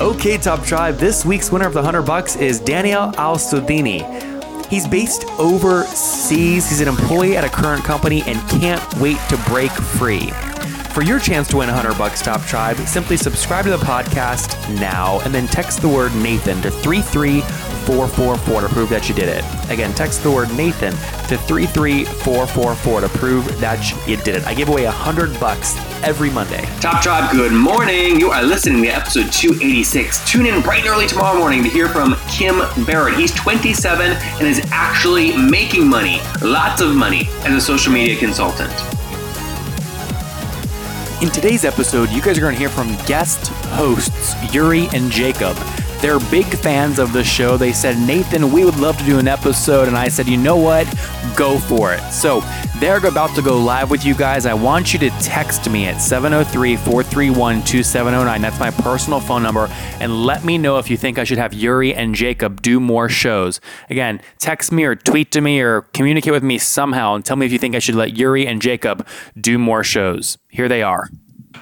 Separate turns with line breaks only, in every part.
Okay, Top Tribe, this week's winner of the 100 bucks is Daniel Al-Sudini. He's based overseas. He's an employee at a current company and can't wait to break free. For your chance to win 100 bucks, Top Tribe, simply subscribe to the podcast now and then text the word Nathan to 33444 to prove that you did it. Again, text the word Nathan to 33444 to prove that you did it. I give away 100 bucks every Monday.
Top Tribe, good morning. You are listening to episode 286. Tune in bright and early tomorrow morning to hear from Kim Barrett. He's 27 and is actually making money, lots of money, as a social media consultant.
In today's episode, you guys are going to hear from guest hosts Yuri and Jacob. They're big fans of the show. They said, Nathan, we would love to do an episode. And I said, you know what? Go for it. So they're about to go live with you guys. I want you to text me at 703 431 2709. That's my personal phone number. And let me know if you think I should have Yuri and Jacob do more shows. Again, text me or tweet to me or communicate with me somehow and tell me if you think I should let Yuri and Jacob do more shows. Here they are.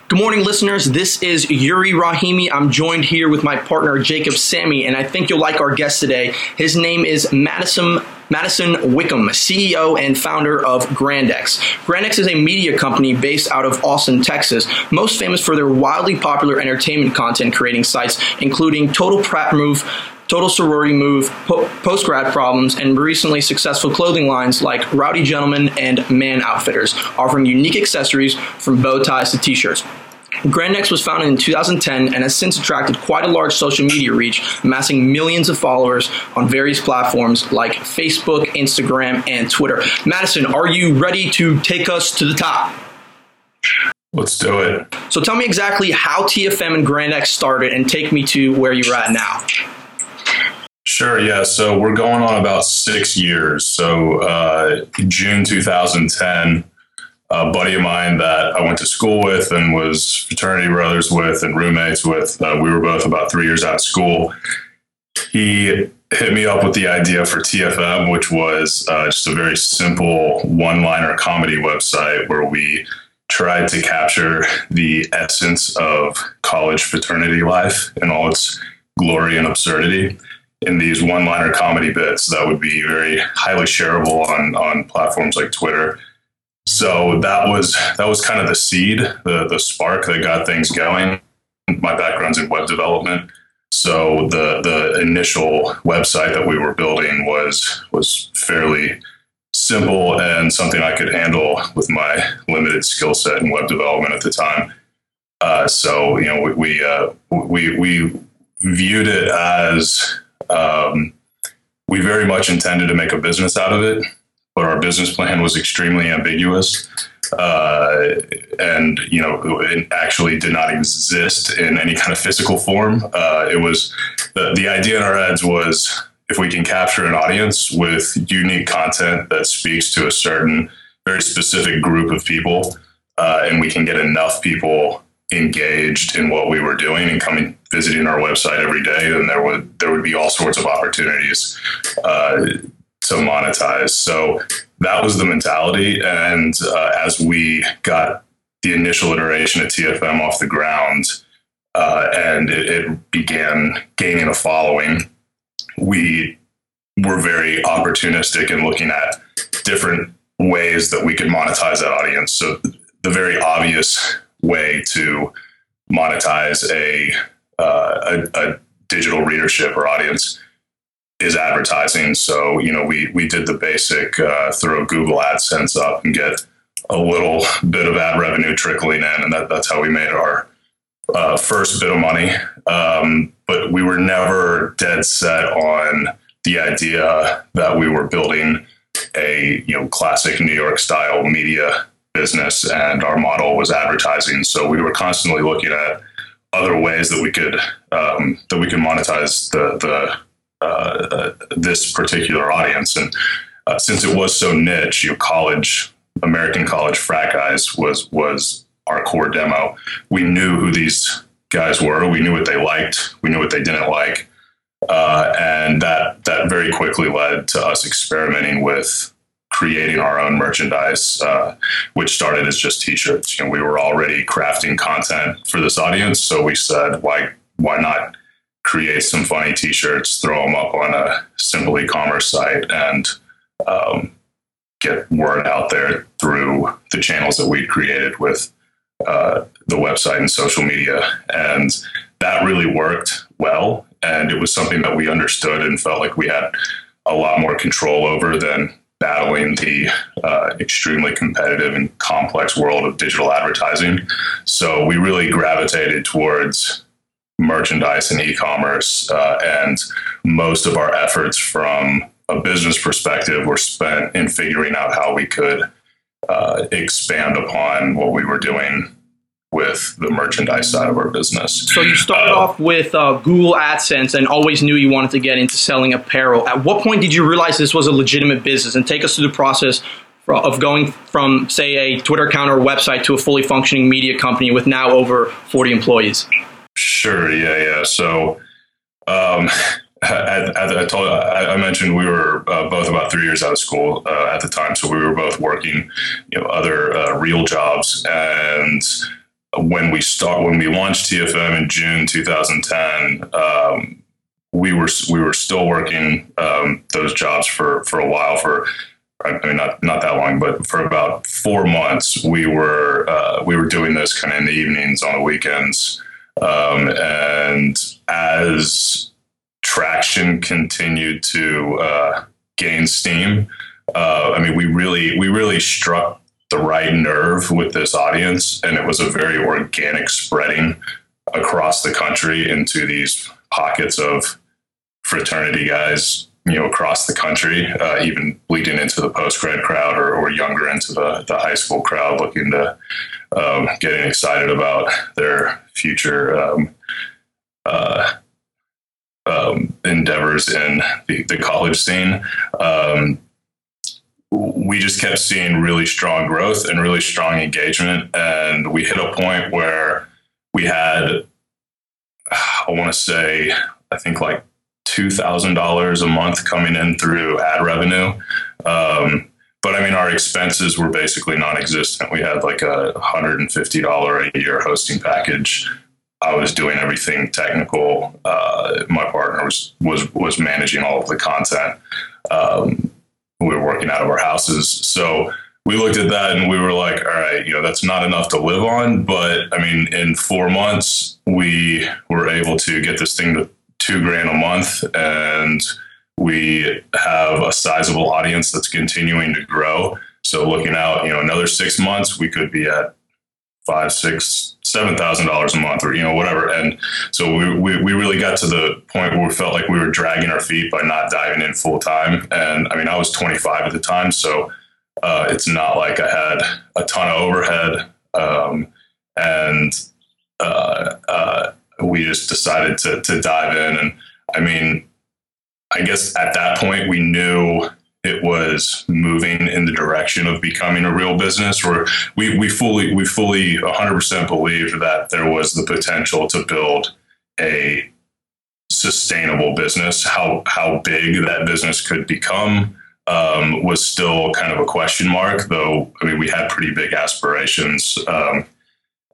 Good morning, listeners. This is Yuri Rahimi. I'm joined here with my partner Jacob Sammy, and I think you'll like our guest today. His name is Madison Madison Wickham, CEO and founder of Grandex. Grandex is a media company based out of Austin, Texas, most famous for their wildly popular entertainment content creating sites, including Total Frat Move, Total Sorority Move, po- Post Grad Problems, and recently successful clothing lines like Rowdy Gentleman and Man Outfitters, offering unique accessories from bow ties to t shirts. Grandex was founded in 2010 and has since attracted quite a large social media reach, amassing millions of followers on various platforms like Facebook, Instagram, and Twitter. Madison, are you ready to take us to the top?
Let's do it.
So tell me exactly how TFM and Grand Grandex started and take me to where you're at now.
Sure, yeah. So we're going on about six years. So uh, June 2010, a buddy of mine that I went to school with and was fraternity brothers with and roommates with, uh, we were both about three years out of school. He hit me up with the idea for TFM, which was uh, just a very simple one liner comedy website where we tried to capture the essence of college fraternity life and all its glory and absurdity in these one liner comedy bits that would be very highly shareable on, on platforms like Twitter. So that was that was kind of the seed, the the spark that got things going. My background's in web development. So the the initial website that we were building was was fairly simple and something I could handle with my limited skill set in web development at the time. Uh, so you know we we, uh, we we viewed it as um, we very much intended to make a business out of it, but our business plan was extremely ambiguous. Uh, and you know, it actually did not exist in any kind of physical form. Uh, it was the, the idea in our heads was if we can capture an audience with unique content that speaks to a certain very specific group of people, uh, and we can get enough people engaged in what we were doing and coming visiting our website every day, then there would there would be all sorts of opportunities uh, to monetize. So that was the mentality, and uh, as we got the initial iteration of TFM off the ground, uh, and it, it began gaining a following, we were very opportunistic in looking at different ways that we could monetize that audience. So the very obvious way to monetize a, uh, a, a digital readership or audience is advertising. So you know we we did the basic uh, throw Google AdSense up and get a little bit of ad revenue trickling in, and that, that's how we made our uh, first bit of money. Um, but we were never dead set on the idea that we were building a you know classic New York style media business, and our model was advertising. So we were constantly looking at other ways that we could um, that we could monetize the the uh, this particular audience. And uh, since it was so niche, you know, college, American college frat guys was was our core demo. We knew who these guys were. We knew what they liked. We knew what they didn't like, uh, and that that very quickly led to us experimenting with creating our own merchandise, uh, which started as just T-shirts. Know, we were already crafting content for this audience, so we said, why why not create some funny T-shirts, throw them up on a simple e-commerce site, and um, get word out there through the channels that we created with uh, the website and social media, and that really worked well. And it was something that we understood and felt like we had a lot more control over than battling the uh, extremely competitive and complex world of digital advertising. So we really gravitated towards merchandise and e-commerce, uh, and most of our efforts from a business perspective were spent in figuring out how we could uh, expand upon what we were doing with the merchandise side of our business.
So you started uh, off with uh, Google AdSense and always knew you wanted to get into selling apparel. At what point did you realize this was a legitimate business? And take us through the process of going from, say, a Twitter account or website to a fully functioning media company with now over 40 employees.
Sure. Yeah. Yeah. So, um, I, I, told, I, mentioned we were uh, both about three years out of school uh, at the time, so we were both working, you know, other uh, real jobs, and when we start when we launched TFM in June 2010, um, we were we were still working um, those jobs for for a while for I mean not not that long, but for about four months we were uh, we were doing this kind of in the evenings on the weekends, um, and as traction continued to uh, gain steam, uh, I mean we really we really struck the right nerve with this audience, and it was a very organic spreading across the country into these pockets of fraternity guys, you know, across the country, uh, even bleeding into the post grad crowd or, or, younger into the, the high school crowd, looking to um, getting excited about their future um, uh, um, endeavors in the, the college scene. Um, we just kept seeing really strong growth and really strong engagement. And we hit a point where we had, I want to say, I think like $2,000 a month coming in through ad revenue. Um, but I mean, our expenses were basically non existent. We had like a $150 a year hosting package. I was doing everything technical. Uh, my partner was, was, was managing all of the content. Um, we were working out of our houses. So we looked at that and we were like, all right, you know, that's not enough to live on. But I mean, in four months, we were able to get this thing to two grand a month. And we have a sizable audience that's continuing to grow. So looking out, you know, another six months, we could be at five, six, seven thousand dollars a month, or you know, whatever. And so we, we, we really got to the point where we felt like we were dragging our feet by not diving in full time. And I mean, I was 25 at the time, so uh, it's not like I had a ton of overhead. Um, and uh, uh, we just decided to to dive in. And I mean, I guess at that point we knew it was moving in the direction of becoming a real business where we, we fully we fully 100% believed that there was the potential to build a sustainable business. How how big that business could become um, was still kind of a question mark though i mean we had pretty big aspirations um,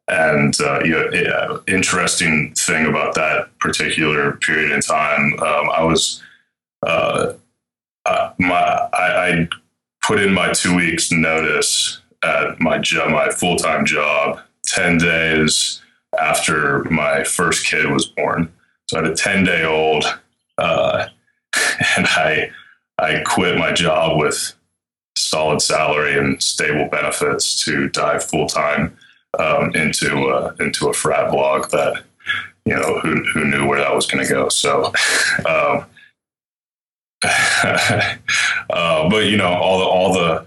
and uh, you know, interesting thing about that particular period in time um, i was uh, uh, my I, I, put in my two weeks notice at my job, my full time job, ten days after my first kid was born. So I had a ten day old, uh, and I I quit my job with solid salary and stable benefits to dive full time um, into uh, into a frat blog that you know who who knew where that was going to go. So. Um, uh, but you know, all the all the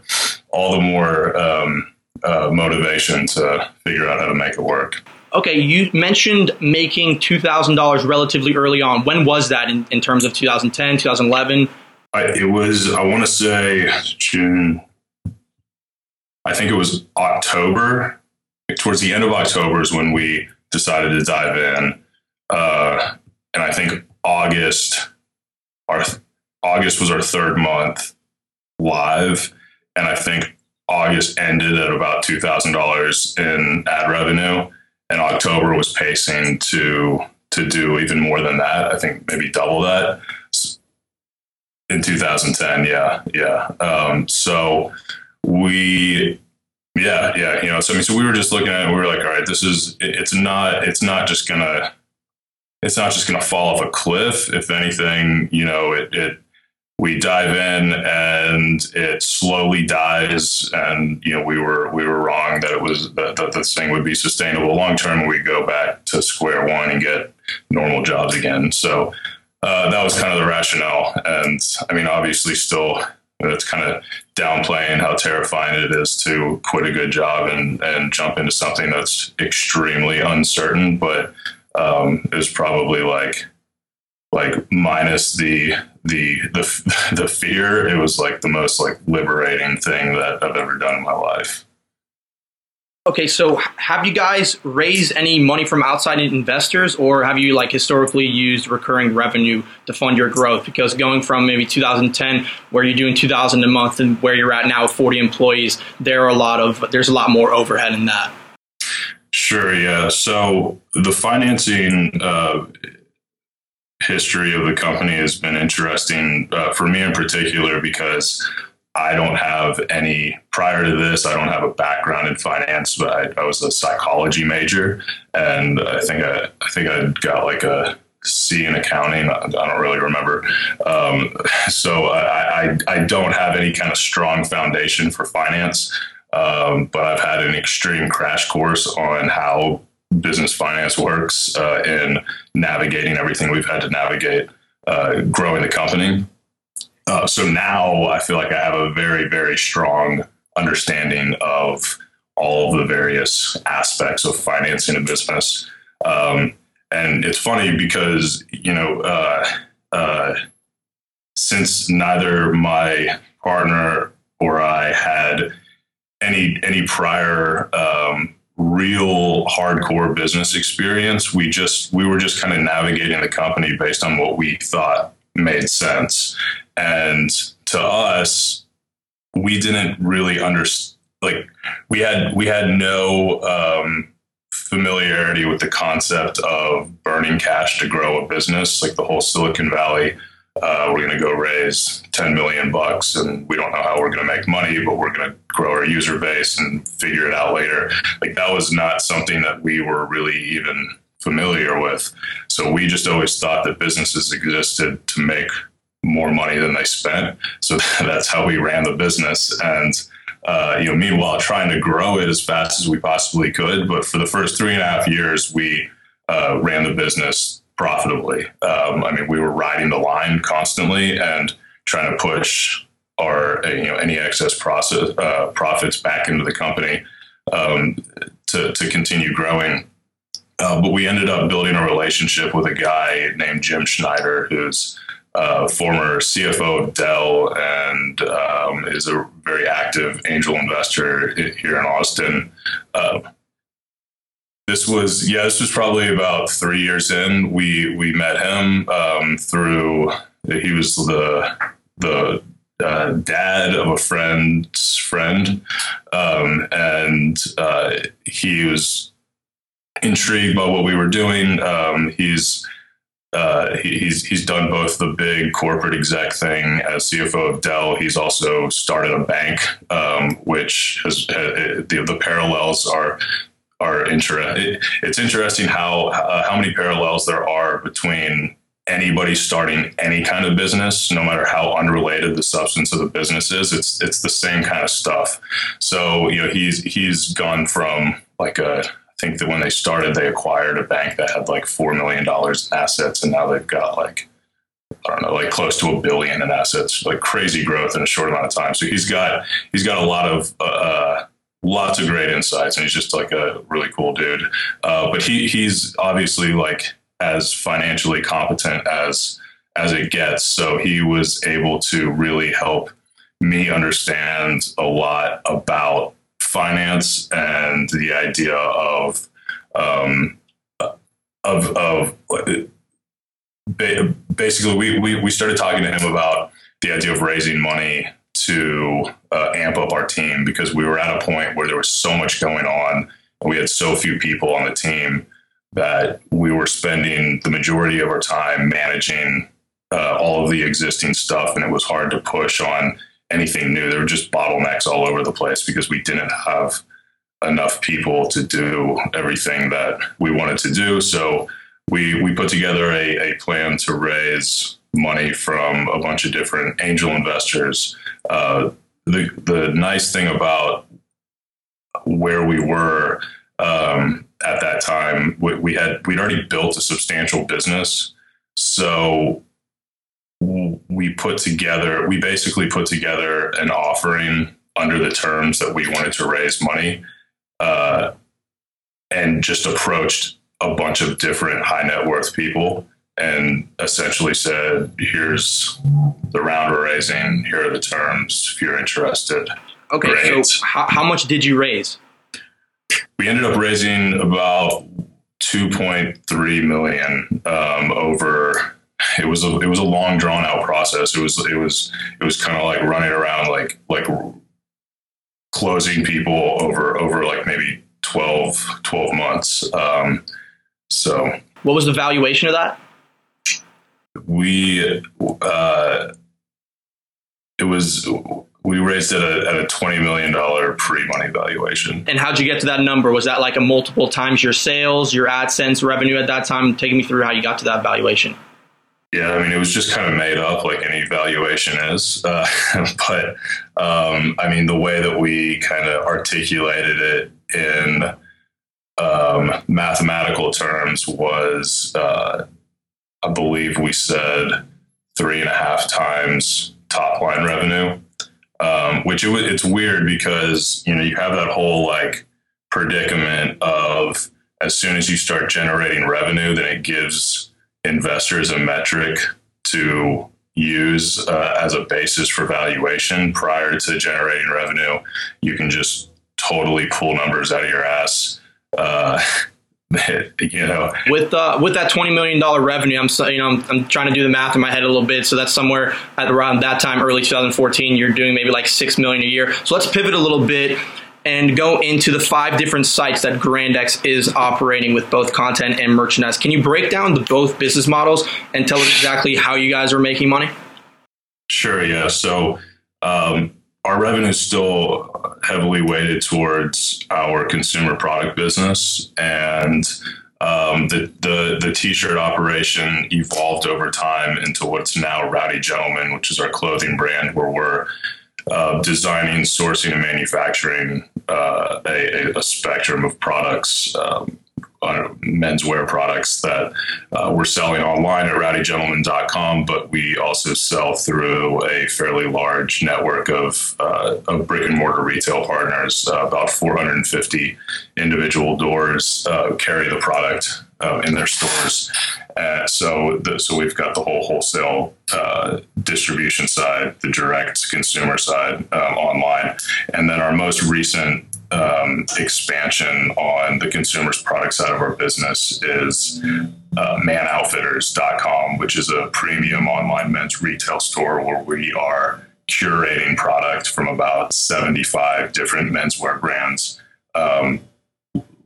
all the more um, uh, motivation to figure out how to make it work.
Okay, you mentioned making two thousand dollars relatively early on. When was that in, in terms of 2010, 2011?
I, it was I want to say June. I think it was October. Towards the end of October is when we decided to dive in, uh, and I think August. Our August was our third month live, and I think August ended at about two thousand dollars in ad revenue, and October was pacing to to do even more than that. I think maybe double that in 2010. Yeah, yeah. Um, so we, yeah, yeah. You know, so I mean, so we were just looking at it. We were like, all right, this is. It's not. It's not just gonna. It's not just gonna fall off a cliff. If anything, you know, it it we dive in and it slowly dies and you know we were we were wrong that it was that, this thing would be sustainable. Long term we go back to square one and get normal jobs again. So uh, that was kind of the rationale. And i mean obviously still it's kind of downplaying how terrifying it is to quit a good job and and jump into something that's extremely uncertain but um, it was probably like like minus the the the the fear it was like the most like liberating thing that I've ever done in my life.
Okay, so have you guys raised any money from outside investors or have you like historically used recurring revenue to fund your growth because going from maybe 2010 where you're doing 2000 a month and where you're at now with 40 employees there are a lot of there's a lot more overhead in that.
Sure, yeah. So the financing uh, history of the company has been interesting uh, for me in particular because I don't have any prior to this. I don't have a background in finance, but I, I was a psychology major, and I think I, I think I got like a C in accounting. I don't really remember. Um, so I, I, I don't have any kind of strong foundation for finance, um, but I've had an extreme crash course on how business finance works uh, in navigating everything we've had to navigate uh, growing the company. Uh, so now I feel like I have a very, very strong understanding of all of the various aspects of financing a business. Um, and it's funny because, you know, uh, uh, since neither my partner or I had any any prior um, real hardcore business experience. We just we were just kind of navigating the company based on what we thought made sense. And to us, we didn't really understand like we had we had no um, familiarity with the concept of burning cash to grow a business like the whole silicon valley uh, we're going to go raise 10 million bucks and we don't know how we're going to make money but we're going to grow our user base and figure it out later. Like that was not something that we were really even familiar with. So we just always thought that businesses existed to make more money than they spent. So that's how we ran the business. And uh, you know meanwhile trying to grow it as fast as we possibly could. But for the first three and a half years we uh, ran the business profitably. Um, I mean, we were riding the line constantly and trying to push our you know any excess process, uh, profits back into the company um, to to continue growing. Uh, but we ended up building a relationship with a guy named Jim Schneider, who's uh, former CFO of Dell and um, is a very active angel investor here in Austin. Uh, this was yeah this was probably about three years in. We we met him um, through he was the the uh, dad of a friend's friend. Um, and uh, he was intrigued by what we were doing. Um, he's uh, he, he's he's done both the big corporate exec thing as CFO of Dell. He's also started a bank, um, which has the, the parallels are are interesting. It's interesting how uh, how many parallels there are between anybody starting any kind of business, no matter how unrelated the substance of the business is. It's it's the same kind of stuff. So you know he's he's gone from like a I think that when they started, they acquired a bank that had like four million dollars in assets, and now they've got like I don't know, like close to a billion in assets, like crazy growth in a short amount of time. So he's got he's got a lot of uh, lots of great insights, and he's just like a really cool dude. Uh, but he he's obviously like as financially competent as as it gets, so he was able to really help me understand a lot about finance and the idea of um, of of basically we, we we started talking to him about the idea of raising money to uh, amp up our team because we were at a point where there was so much going on and we had so few people on the team that we were spending the majority of our time managing uh, all of the existing stuff and it was hard to push on anything new. There were just bottlenecks all over the place because we didn't have enough people to do everything that we wanted to do. So we we put together a, a plan to raise money from a bunch of different angel investors. Uh, the the nice thing about where we were um, at that time, we, we, had we'd already built a substantial business, so we put together we basically put together an offering under the terms that we wanted to raise money, uh, and just approached a bunch of different high net worth people and essentially said, here's the round we're raising, here are the terms if you're interested.
Okay, Great. so how, how much did you raise?
We ended up raising about 2.3 million um, over it was a it was a long drawn out process it was it was it was kind of like running around like like closing people over over like maybe 12 12 months um, so
what was the valuation of that
we uh, it was we raised it at a, at a $20 million pre-money valuation.
And how'd you get to that number? Was that like a multiple times your sales, your AdSense revenue at that time? Take me through how you got to that valuation.
Yeah, I mean, it was just kind of made up like any valuation is. Uh, but um, I mean, the way that we kind of articulated it in um, mathematical terms was uh, I believe we said three and a half times top line revenue, um, which it, it's weird because you know you have that whole like predicament of as soon as you start generating revenue, then it gives investors a metric to use uh, as a basis for valuation. Prior to generating revenue, you can just totally pull numbers out of your ass. Uh, you know,
with uh, with that twenty million dollar revenue, I'm you know I'm, I'm, trying to do the math in my head a little bit. So that's somewhere at around that time, early 2014. You're doing maybe like six million a year. So let's pivot a little bit and go into the five different sites that Grandex is operating with both content and merchandise. Can you break down the both business models and tell us exactly how you guys are making money?
Sure. Yeah. So. Um, our revenue is still heavily weighted towards our consumer product business, and um, the, the the t-shirt operation evolved over time into what's now Rowdy Gentleman, which is our clothing brand, where we're uh, designing, sourcing, and manufacturing uh, a, a, spectrum of products um, uh, menswear products that uh, we're selling online at rowdygentleman.com, but we also sell through a fairly large network of, uh, of brick and mortar retail partners. Uh, about 450 individual doors uh, carry the product uh, in their stores. so, the, so we've got the whole wholesale distribution side, the direct consumer side um, online, and then our most recent um, expansion on the consumer's product side of our business is uh, manoutfitters.com, which is a premium online men's retail store where we are curating product from about 75 different menswear brands. Um,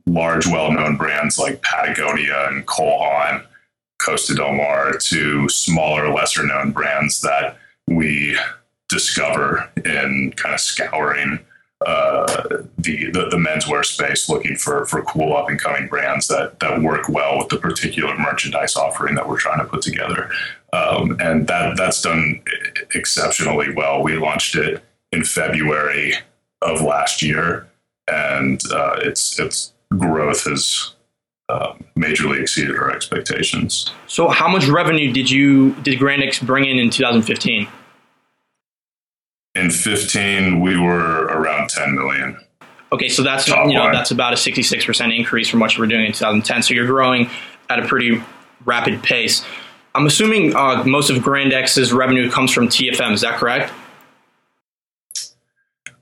large, well known brands like Patagonia and Cole Haan, Costa Del Mar, to smaller, lesser known brands that we discover in kind of scouring the, the, the menswear space, looking for for cool up and coming brands that that work well with the particular merchandise offering that we're trying to put together. Um, and that that's done exceptionally well. We launched it in February of last year, and uh, its its growth has uh, majorly exceeded our expectations.
So, how much revenue did you did Grandex bring in in 2015?
In 15 we were around 10 million
Okay, so that's
Top
you know
line.
that's about a 66% increase from what you were doing in 2010. So you're growing at a pretty rapid pace. I'm assuming uh, most of Grandex's revenue comes from TFM. Is that correct?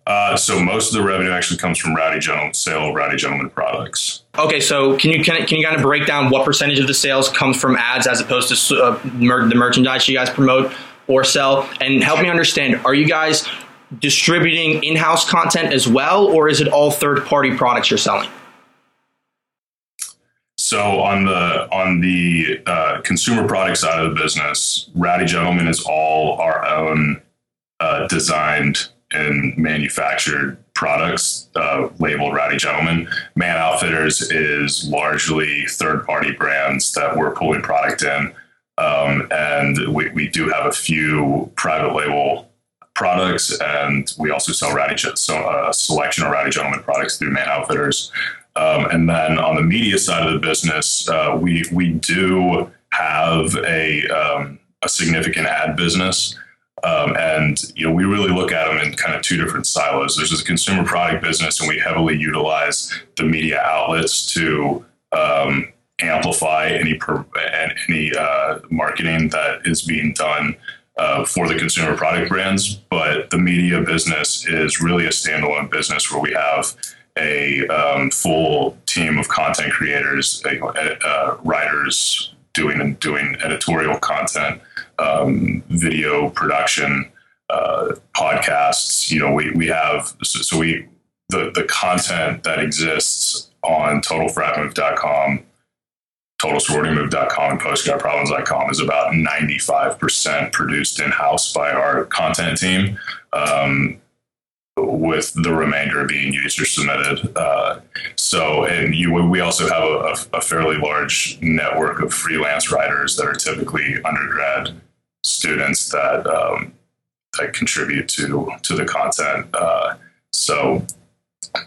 Uh, so most of the revenue actually comes from Rowdy Gentleman sale of Rowdy Gentleman products.
Okay, so can you can, can you kind of break down what percentage of the sales comes from ads as opposed to uh, mer- the merchandise you guys promote or sell, and help me understand: Are you guys distributing in-house content as well, or is it all third-party products you're selling?
So on the on the uh, consumer product side of the business, Rowdy Gentleman is all our own uh, designed and manufactured products uh, labeled Rowdy Gentleman. Man Outfitters is largely third party brands that we're pulling product in, um, and we, we do have a few private label products, and we also sell Rowdy so a selection of Rowdy Gentleman products through Man Outfitters. Um, and then on the media side of the business, uh, we we do have a um, a significant ad business, um, and you know we really look at them in kind of two different silos. There's a consumer product business, and we heavily utilize the media outlets to um, amplify any any uh, marketing that is being done uh, for the consumer product brands. But the media business is really a standalone business where we have a um, full team of content creators, uh, writers doing doing editorial content, um, video production, uh, podcasts. You know, we we have so, so we the the content that exists on TotalFratMove.com TotalSororityMove.com and PostGradProblems.com is about 95% produced in house by our content team. Um, with the remainder being user submitted. Uh, so, and you, we also have a, a, fairly large network of freelance writers that are typically undergrad students that um, that contribute to to the content. Uh, so,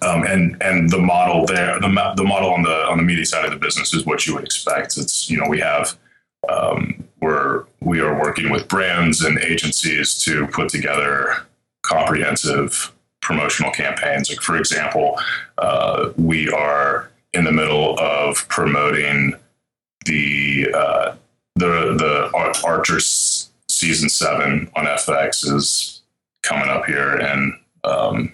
um, and and the model there, the the model on the on the media side of the business is what you would expect. It's you know we have. Um, we're we are working with brands and agencies to put together comprehensive promotional campaigns. Like for example, uh, we are in the middle of promoting the uh, the the Ar- Archers season seven on FX is coming up here, and um,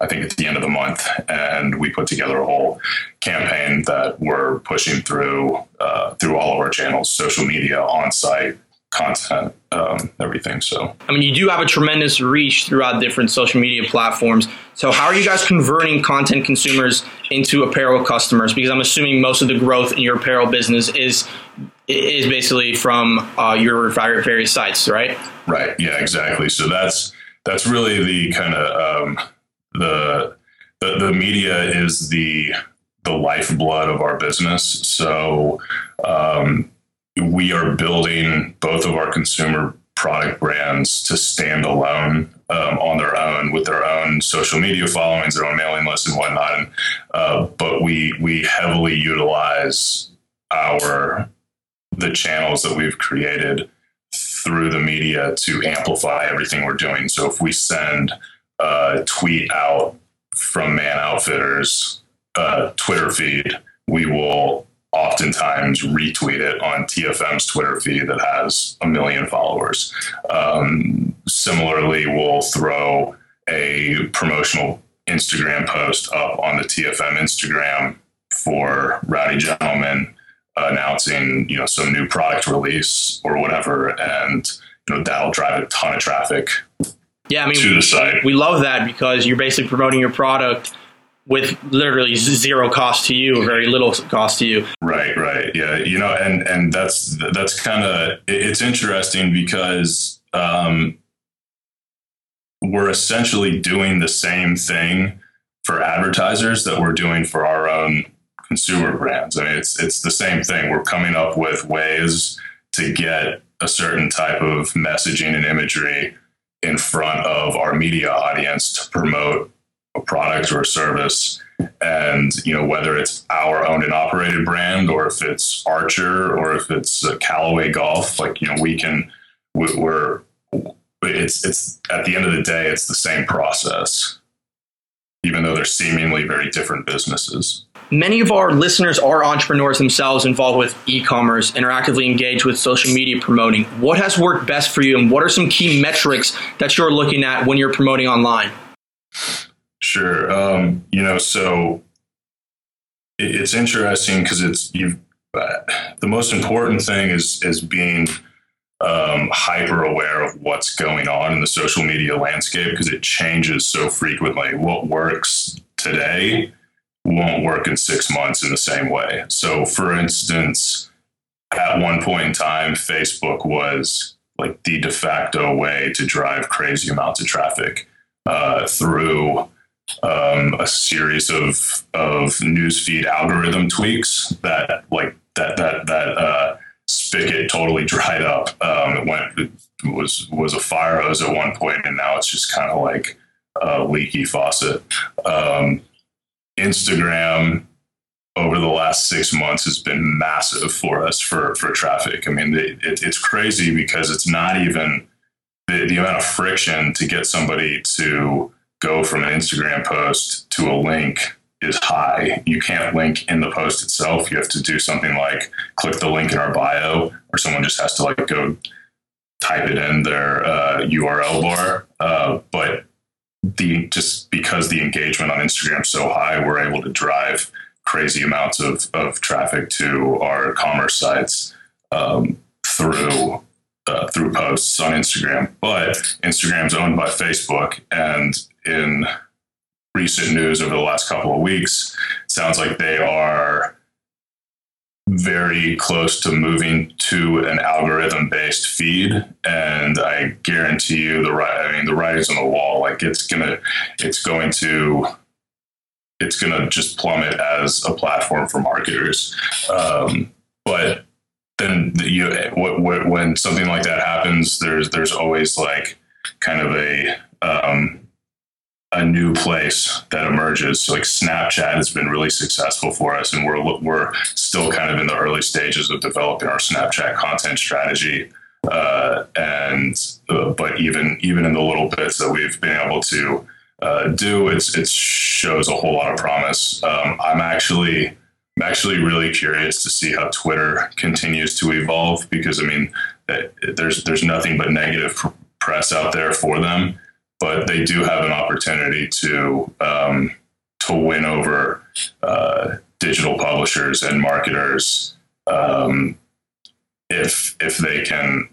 I think at the end of the month, and we put together a whole campaign that we're pushing through uh, through all of our channels, social media, on site content, um, everything. So,
I mean, you do have a tremendous reach throughout different social media platforms. So, how are you guys converting content consumers into apparel customers? Because I'm assuming most of the growth in your apparel business is is basically from uh, your various sites, right?
Right. Yeah. Exactly. So that's that's really the kind of um, the, the the media is the the lifeblood of our business. So. Um, we are building both of our consumer product brands to stand alone um, on their own with their own social media followings, their own mailing lists and whatnot. And, uh, but we we heavily utilize our the channels that we've created through the media to amplify everything we're doing. So if we send a tweet out from Man Outfitters uh, Twitter feed, we will oftentimes retweet it on TFM's Twitter feed that has a million followers. Um, similarly, we'll throw a promotional Instagram post up on the TFM Instagram for Rowdy Gentleman announcing, you know, some new product release or whatever, and you know that'll drive a ton of traffic.
Yeah, I mean,
to the site.
we love that because you're basically promoting your product with literally zero cost to you, or very little cost to you.
Right, right, yeah, you know, and and that's that's kind of it's interesting because um, we're essentially doing the same thing for advertisers that we're doing for our own consumer brands. I mean, it's it's the same thing. We're coming up with ways to get a certain type of messaging and imagery in front of our media audience to promote a product or a service and you know whether it's our owned and operated brand or if it's archer or if it's uh, callaway golf like you know we can we're it's it's at the end of the day it's the same process even though they're seemingly very different businesses.
Many of our listeners are entrepreneurs themselves involved with e commerce and are actively engaged with social media promoting. What has worked best for you, and what are some key metrics that you're looking at when you're promoting online?
Sure. Um, you know, so it's interesting because it's you've uh, the most important thing is is being um, hyper aware of what's going on in the social media landscape because it changes so frequently. What works today won't work in six months in the same way. So, for instance, at one point in time, Facebook was like the de facto way to drive crazy amounts of traffic uh, through um, a series of of newsfeed algorithm tweaks that like that that that uh, spigot totally dried up. Um, it went it was was a fire hose at one point, and now it's just kind of like a leaky faucet. Um, Instagram over the last six months has been massive for us for for traffic. I mean, it, it, it's crazy because it's not even the, the amount of friction to get somebody to go from an Instagram post to a link is high. You can't link in the post itself. You have to do something like click the link in our bio, or someone just has to like go type it in their uh, URL bar. Uh, but the just because the engagement on Instagram is so high, we're able to drive crazy amounts of, of traffic to our commerce sites um, through uh, through posts on Instagram. But Instagram's owned by Facebook, and in recent news over the last couple of weeks, sounds like they are very close to moving to an algorithm based feed and i guarantee you the right i mean the writing's on the wall like it's gonna it's going to it's gonna just plummet as a platform for marketers. Um, but then you what, what, when something like that happens there's there's always like kind of a um, a new place that emerges. So like Snapchat has been really successful for us, and we're we're still kind of in the early stages of developing our Snapchat content strategy. Uh, and uh, but even even in the little bits that we've been able to uh, do, it's it shows a whole lot of promise. Um, I'm actually I'm actually really curious to see how Twitter continues to evolve because I mean there's there's nothing but negative press out there for them but they do have an opportunity to um, to win over uh, digital publishers and marketers um, if if they can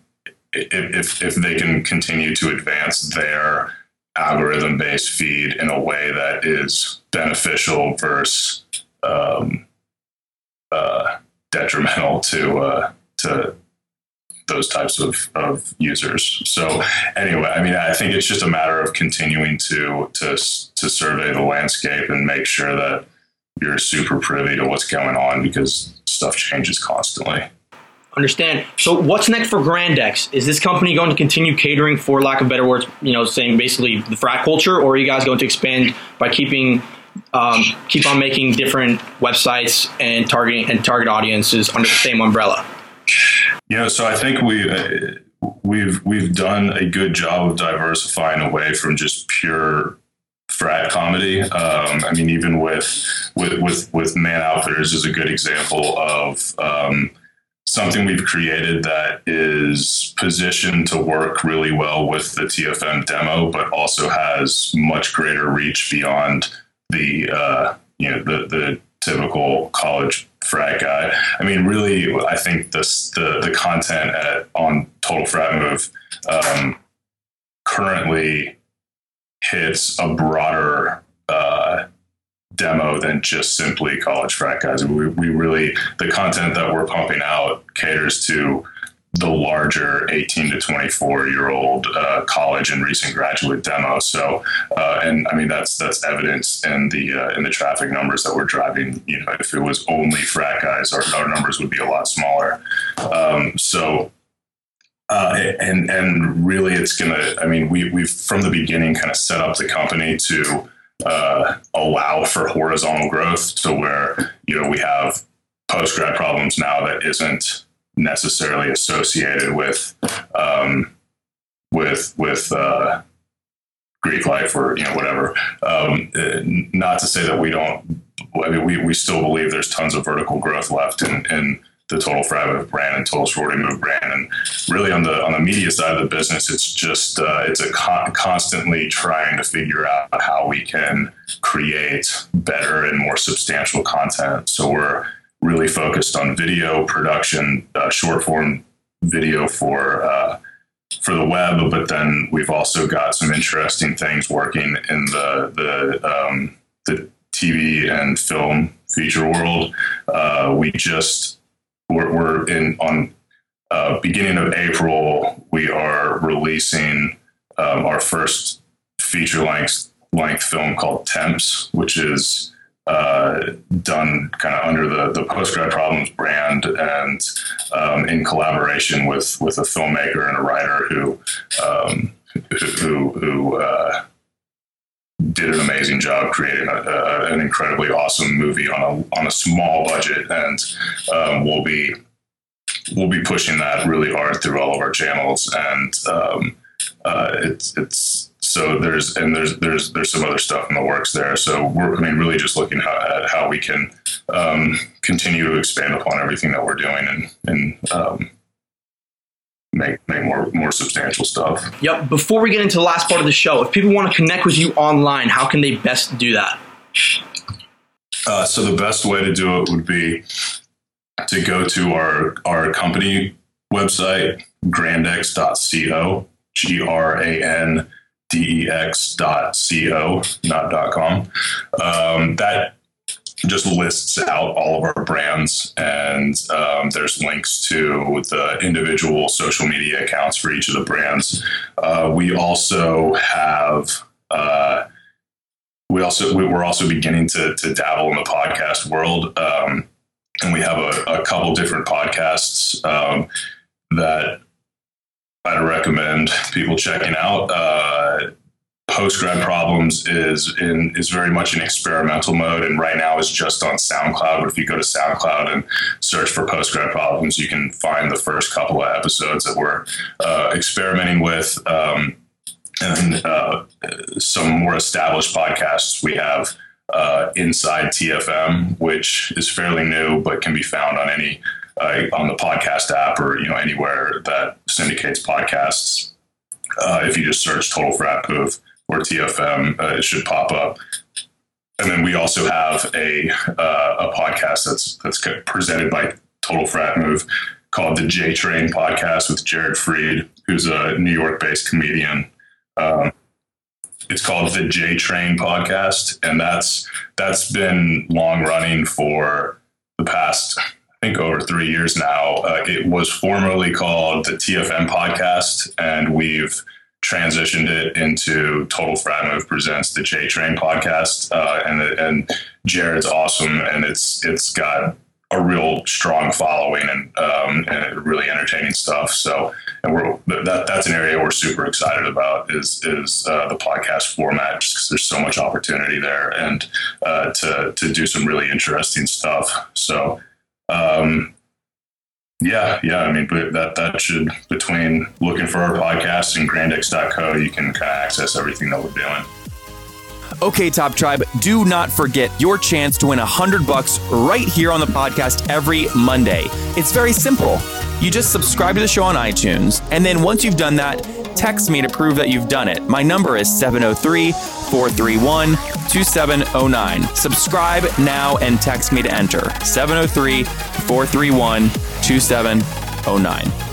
if if they can continue to advance their algorithm based feed in a way that is beneficial versus um, uh, detrimental to uh, to those types of, of users. So anyway, I mean, I think it's just a matter of continuing to to to survey the landscape and make sure that you're super privy to what's going on because stuff changes constantly.
Understand. So what's next for Grandex? Is this company going to continue catering, for lack of better words, you know, saying basically the frat culture, or are you guys going to expand by keeping um, keep on making different websites and targeting and target audiences under the same umbrella?
You know, so I think we uh, we've we've done a good job of diversifying away from just pure frat comedy. Um, I mean, even with with with with Man Outfitters is a good example of um, something we've created that is positioned to work really well with the TFM demo, but also has much greater reach beyond the uh, you know the the typical college frat guy. I mean, really, I think this the the content at, on Total Frat Move um, currently hits a broader uh, demo than just simply college frat guys. We, we really the content that we're pumping out caters to the larger 18 to 24 year old uh, college and recent graduate demo. So, uh, and I mean that's that's evidence in the uh, in the traffic numbers that we're driving. You know, if it was only frat guys, our, our numbers would be a lot smaller. Um, so. Uh, and and really, it's gonna. I mean, we we've from the beginning kind of set up the company to uh, allow for horizontal growth, to where you know we have post grad problems now that isn't necessarily associated with um, with with uh, Greek life or you know whatever. Um, not to say that we don't. I mean, we, we still believe there's tons of vertical growth left in, in the Total Frat Move brand and Total Sorority Move brand, and really on the on the media side of the business, it's just uh, it's a con- constantly trying to figure out how we can create better and more substantial content. So we're really focused on video production, uh, short form video for uh, for the web, but then we've also got some interesting things working in the the um, the TV and film feature world. Uh, we just we're, we're in on uh, beginning of April. We are releasing um, our first feature length length film called Temps, which is uh, done kind of under the the Postgrad Problems brand and um, in collaboration with with a filmmaker and a writer who um, who who uh, did an amazing job creating a, a, an incredibly awesome movie on a on a small budget, and um, we'll be we'll be pushing that really hard through all of our channels, and um, uh, it's it's so there's and there's there's there's some other stuff in the works there. So we're I mean really just looking how, at how we can um, continue to expand upon everything that we're doing and and um, make make more more substantial stuff.
Yep. Before we get into the last part of the show, if people want to connect with you online, how can they best do that?
Uh, so the best way to do it would be to go to our our company website grandex.co g r a n dex.co, not .com. Um, that just lists out all of our brands, and um, there's links to the individual social media accounts for each of the brands. Uh, we also have. Uh, we also we're also beginning to, to dabble in the podcast world, um, and we have a, a couple different podcasts um, that I'd recommend people checking out. Uh, Postgrad Problems is in is very much in experimental mode, and right now is just on SoundCloud. But if you go to SoundCloud and search for Postgrad Problems, you can find the first couple of episodes that we're uh, experimenting with. Um, and uh, some more established podcasts we have uh, inside TFM, which is fairly new but can be found on any uh, on the podcast app or you know anywhere that syndicates podcasts. Uh, if you just search Total Frat Move or TFM, uh, it should pop up. And then we also have a uh, a podcast that's that's presented by Total Frat Move called the J Train Podcast with Jared Freid, who's a New York based comedian. Um, it's called the J Train Podcast, and that's that's been long running for the past think over three years now. Uh, it was formerly called the TFM podcast, and we've transitioned it into Total Frat Move presents the J Train podcast, uh, and and Jared's awesome, and it's it's got a real strong following and um, and really entertaining stuff. So, and we're that that's an area we're super excited about is is uh, the podcast format just because there's so much opportunity there and uh, to to do some really interesting stuff. So um, yeah, yeah. I mean, that that should between looking for our podcast and grandex.co, you can kind of access everything that we're doing.
Okay, Top Tribe, do not forget your chance to win a hundred bucks right here on the podcast every Monday. It's very simple. You just subscribe to the show on iTunes, and then once you've done that, text me to prove that you've done it. My number is 703 431 2709. Subscribe now and text me to enter 703 431 2709.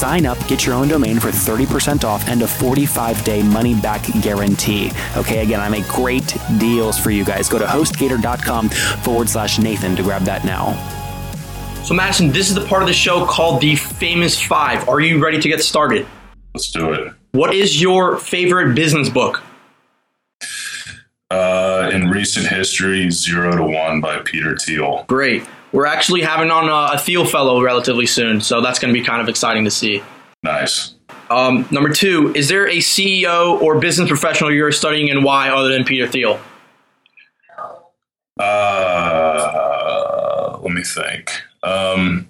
sign up, get your own domain for 30% off and a 45 day money back guarantee. Okay, again, I make great deals for you guys. Go to hostgator.com forward slash Nathan to grab that now.
So, Madison, this is the part of the show called the Famous Five. Are you ready to get started?
Let's do it.
What is your favorite business book?
Uh, in recent history, Zero to One by Peter Thiel.
Great. We're actually having on a, a Thiel fellow relatively soon, so that's going to be kind of exciting to see.
Nice.
Um, number two, is there a CEO or business professional you're studying and why other than Peter Thiel?
Uh, let me think. Um,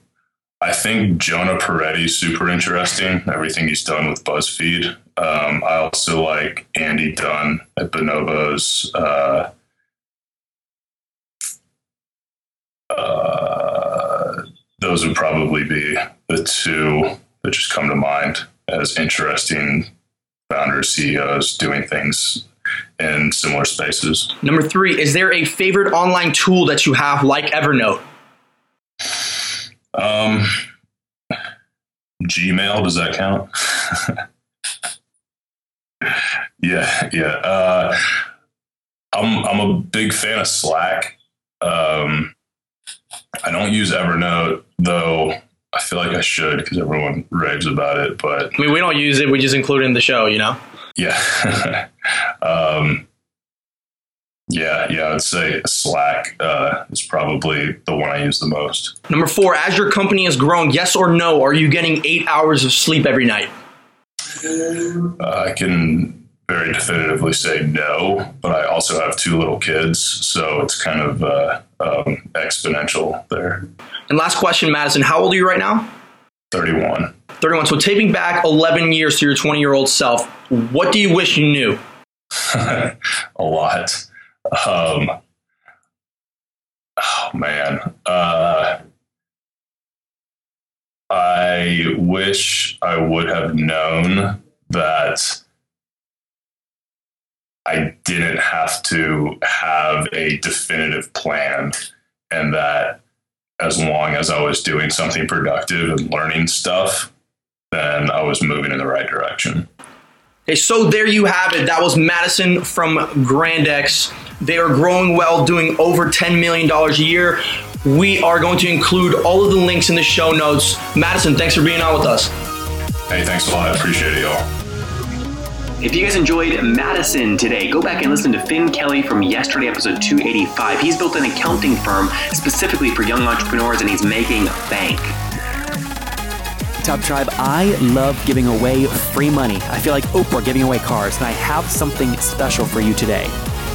I think Jonah Peretti's super interesting. Everything he's done with BuzzFeed. Um, I also like Andy Dunn at Bonobos. Uh, uh, those would probably be the two that just come to mind as interesting founders, CEOs doing things in similar spaces.
Number three, is there a favorite online tool that you have like Evernote?
Um, Gmail, does that count? yeah, yeah. Uh, I'm I'm a big fan of Slack. Um, I don't use Evernote though. I feel like I should because everyone raves about it. But
I mean, we don't use it; we just include it in the show. You know.
yeah, um, yeah, yeah. I'd say Slack uh, is probably the one I use the most.
Number four, as your company has grown, yes or no, are you getting eight hours of sleep every night?
Uh, I can very definitively say no, but I also have two little kids, so it's kind of uh, um, exponential there.
And last question, Madison, how old are you right now?
31.
31. So taping back 11 years to your 20 year old self, what do you wish you knew?
a lot. Um, oh man, uh, I wish I would have known that I didn't have to have a definitive plan, and that as long as I was doing something productive and learning stuff, then I was moving in the right direction.
Okay, so there you have it. That was Madison from Grandex. They are growing well, doing over $10 million a year. We are going to include all of the links in the show notes. Madison, thanks for being on with us.
Hey, thanks a lot. I appreciate it, y'all.
If you guys enjoyed Madison today, go back and listen to Finn Kelly from yesterday, episode 285. He's built an accounting firm specifically for young entrepreneurs and he's making a bank.
Top Tribe, I love giving away free money. I feel like Oprah giving away cars, and I have something special for you today.